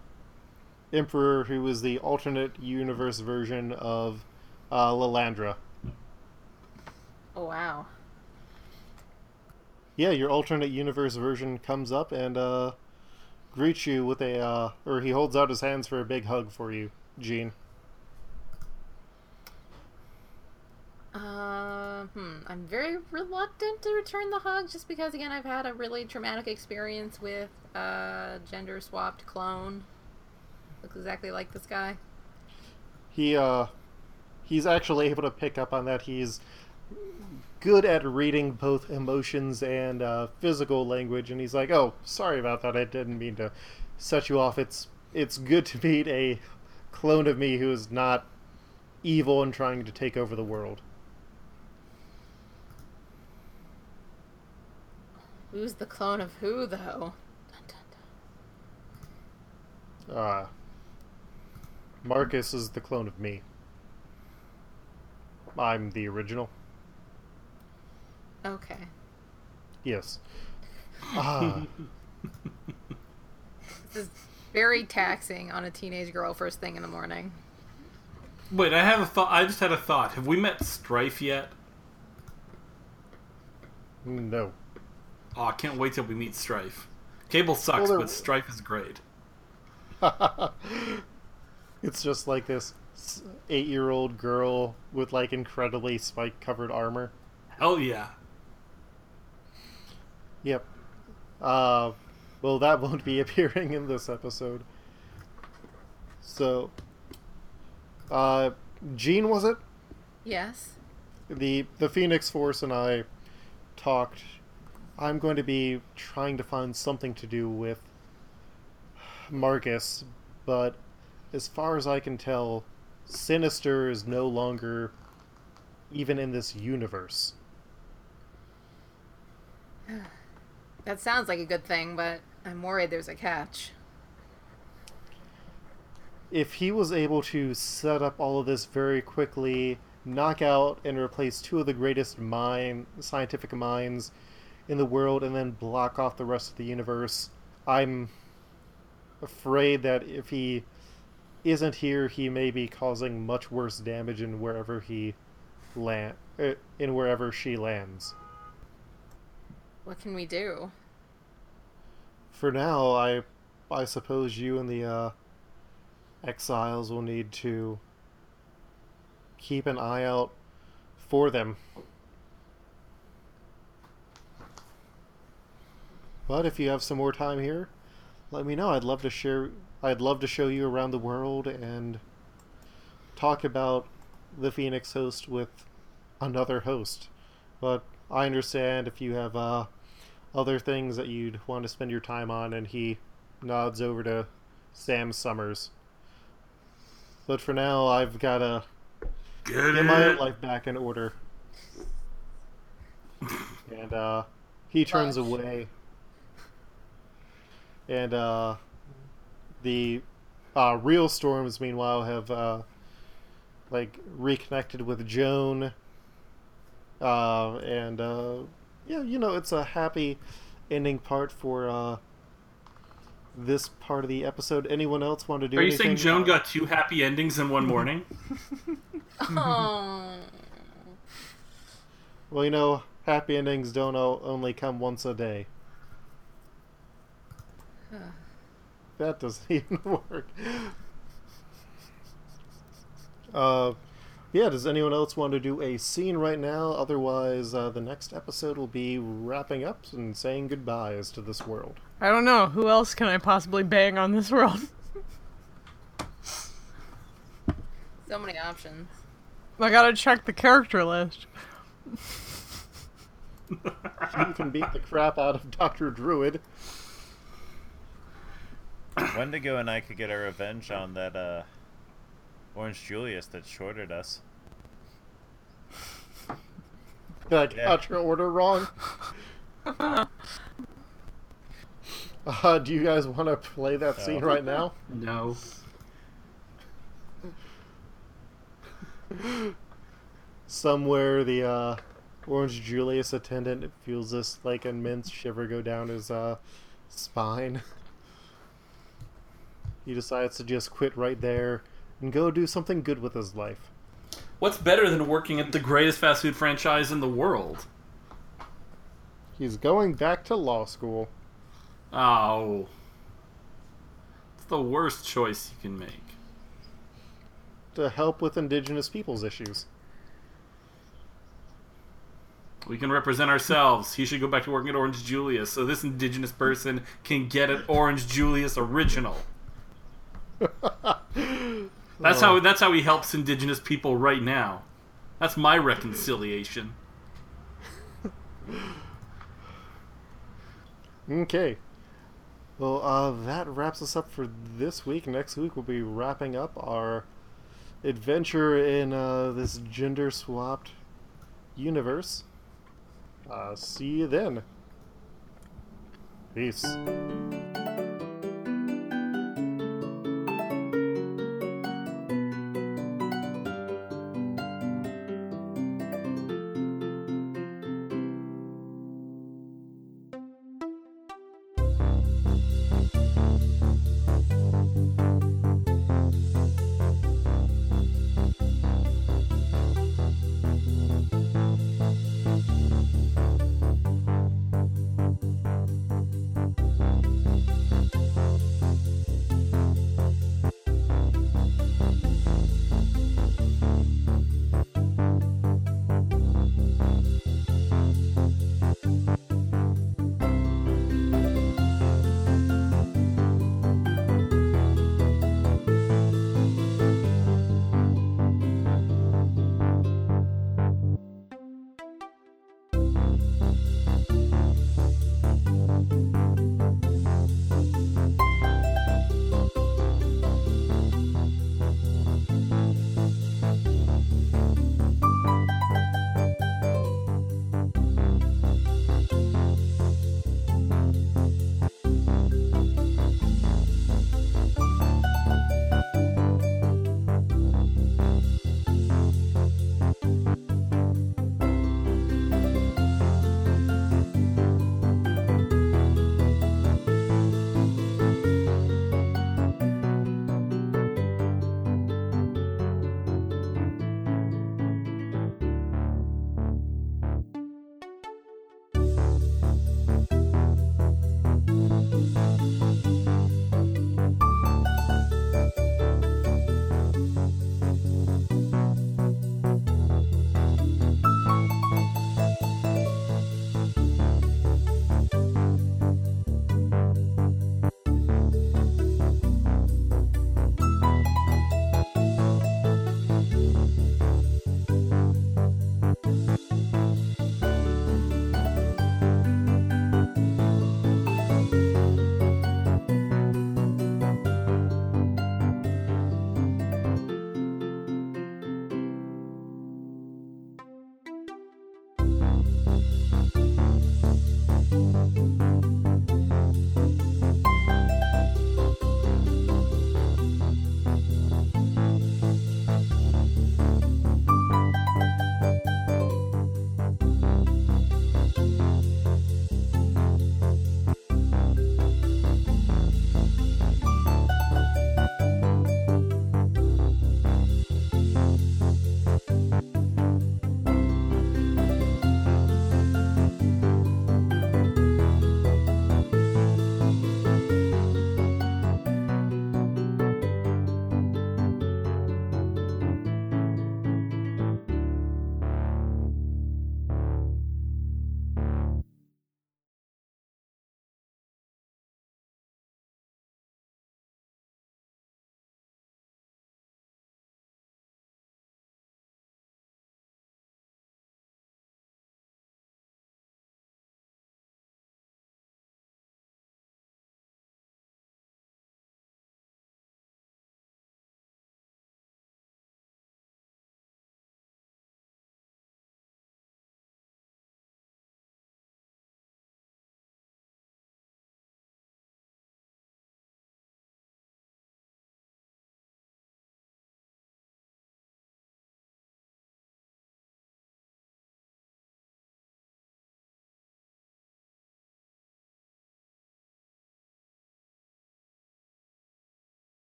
Emperor who is the alternate universe version of uh, Lilandra. Oh wow. Yeah, your alternate universe version comes up and uh, greets you with a, uh, or he holds out his hands for a big hug for you, Gene. Uh, hmm. I'm very reluctant to return the hug just because, again, I've had a really traumatic experience with a gender swapped clone. Looks exactly like this guy. he uh he's actually able to pick up on that he's good at reading both emotions and uh, physical language and he's like oh sorry about that i didn't mean to set you off it's it's good to meet a clone of me who is not evil and trying to take over the world Who's the clone of who, though? Dun, dun, dun. uh marcus is the clone of me i'm the original Okay. yes *laughs* ah This is very taxing on a teenage girl first thing in the morning. Wait, I have a thought. I just had a thought. Have we met Strife yet? no Oh, I can't wait till we meet Strife. Cable sucks, Well, but Strife is great. *laughs* it's just like this eight year old girl with like incredibly spike covered armor. Hell yeah. Yep. Uh, well, that *laughs* won't be appearing in this episode. So, uh, Jean was it? Yes. the the Phoenix Force and I talked. I'm going to be trying to find something to do with Marcus, but as far as I can tell, Sinister is no longer even in this universe. *sighs* That sounds like a good thing, but I'm worried there's a catch. If he was able to set up all of this very quickly, knock out and replace two of the greatest mind scientific minds in the world, and then block off the rest of the universe, I'm afraid that if he isn't here, he may be causing much worse damage in wherever he land, uh, in wherever she lands. What can we do? For now, I, I suppose you and the uh, exiles will need to keep an eye out for them. But if you have some more time here, let me know. I'd love to share. I'd love to show you around the world and talk about the Phoenix host with another host. But I understand if you have uh, other things that you'd want to spend your time on, and he nods over to Sam Summers. But for now, I've got to Get get my life back in order. and uh, he turns Fudge. away. And uh, the uh, real storms, meanwhile, have uh, like reconnected with Joan. Uh, and uh, yeah, you know, it's a happy ending part for uh, this part of the episode. Anyone else want to do Are you anything? saying Joan got two happy endings in one morning? oh. *laughs* Well, you know, happy endings don't only come once a day. That doesn't *laughs* even work. Uh, yeah, does anyone else want to do a scene right now? Otherwise, uh, the next episode will be wrapping up and saying goodbyes to this world. I don't know. Who else can I possibly bang on this world? *laughs* So many options. I gotta check the character list. You can beat the crap out of Dr. Druid. Wendigo and I could get our revenge on that uh, Orange Julius that shorted us. I Yeah. got your order wrong. *laughs* Uh, do you guys want to play that scene No. right now? no. Somewhere the uh, Orange Julius attendant feels this like immense shiver go down his uh, spine. *laughs* he decides to just quit right there and go do something good with his life. What's better than working at the greatest fast food franchise in the world? He's going back to law school. Oh. It's the worst choice you can make. to help with indigenous peoples issues. We can represent ourselves. He should go back to working at Orange Julius so this indigenous person can get an Orange Julius original. *laughs* That's how that's how he helps indigenous people right now. That's my reconciliation. Okay. Well, uh, that wraps us up for this week. Next week, we'll be wrapping up our adventure in uh, this gender swapped universe. Uh, see you then. Peace.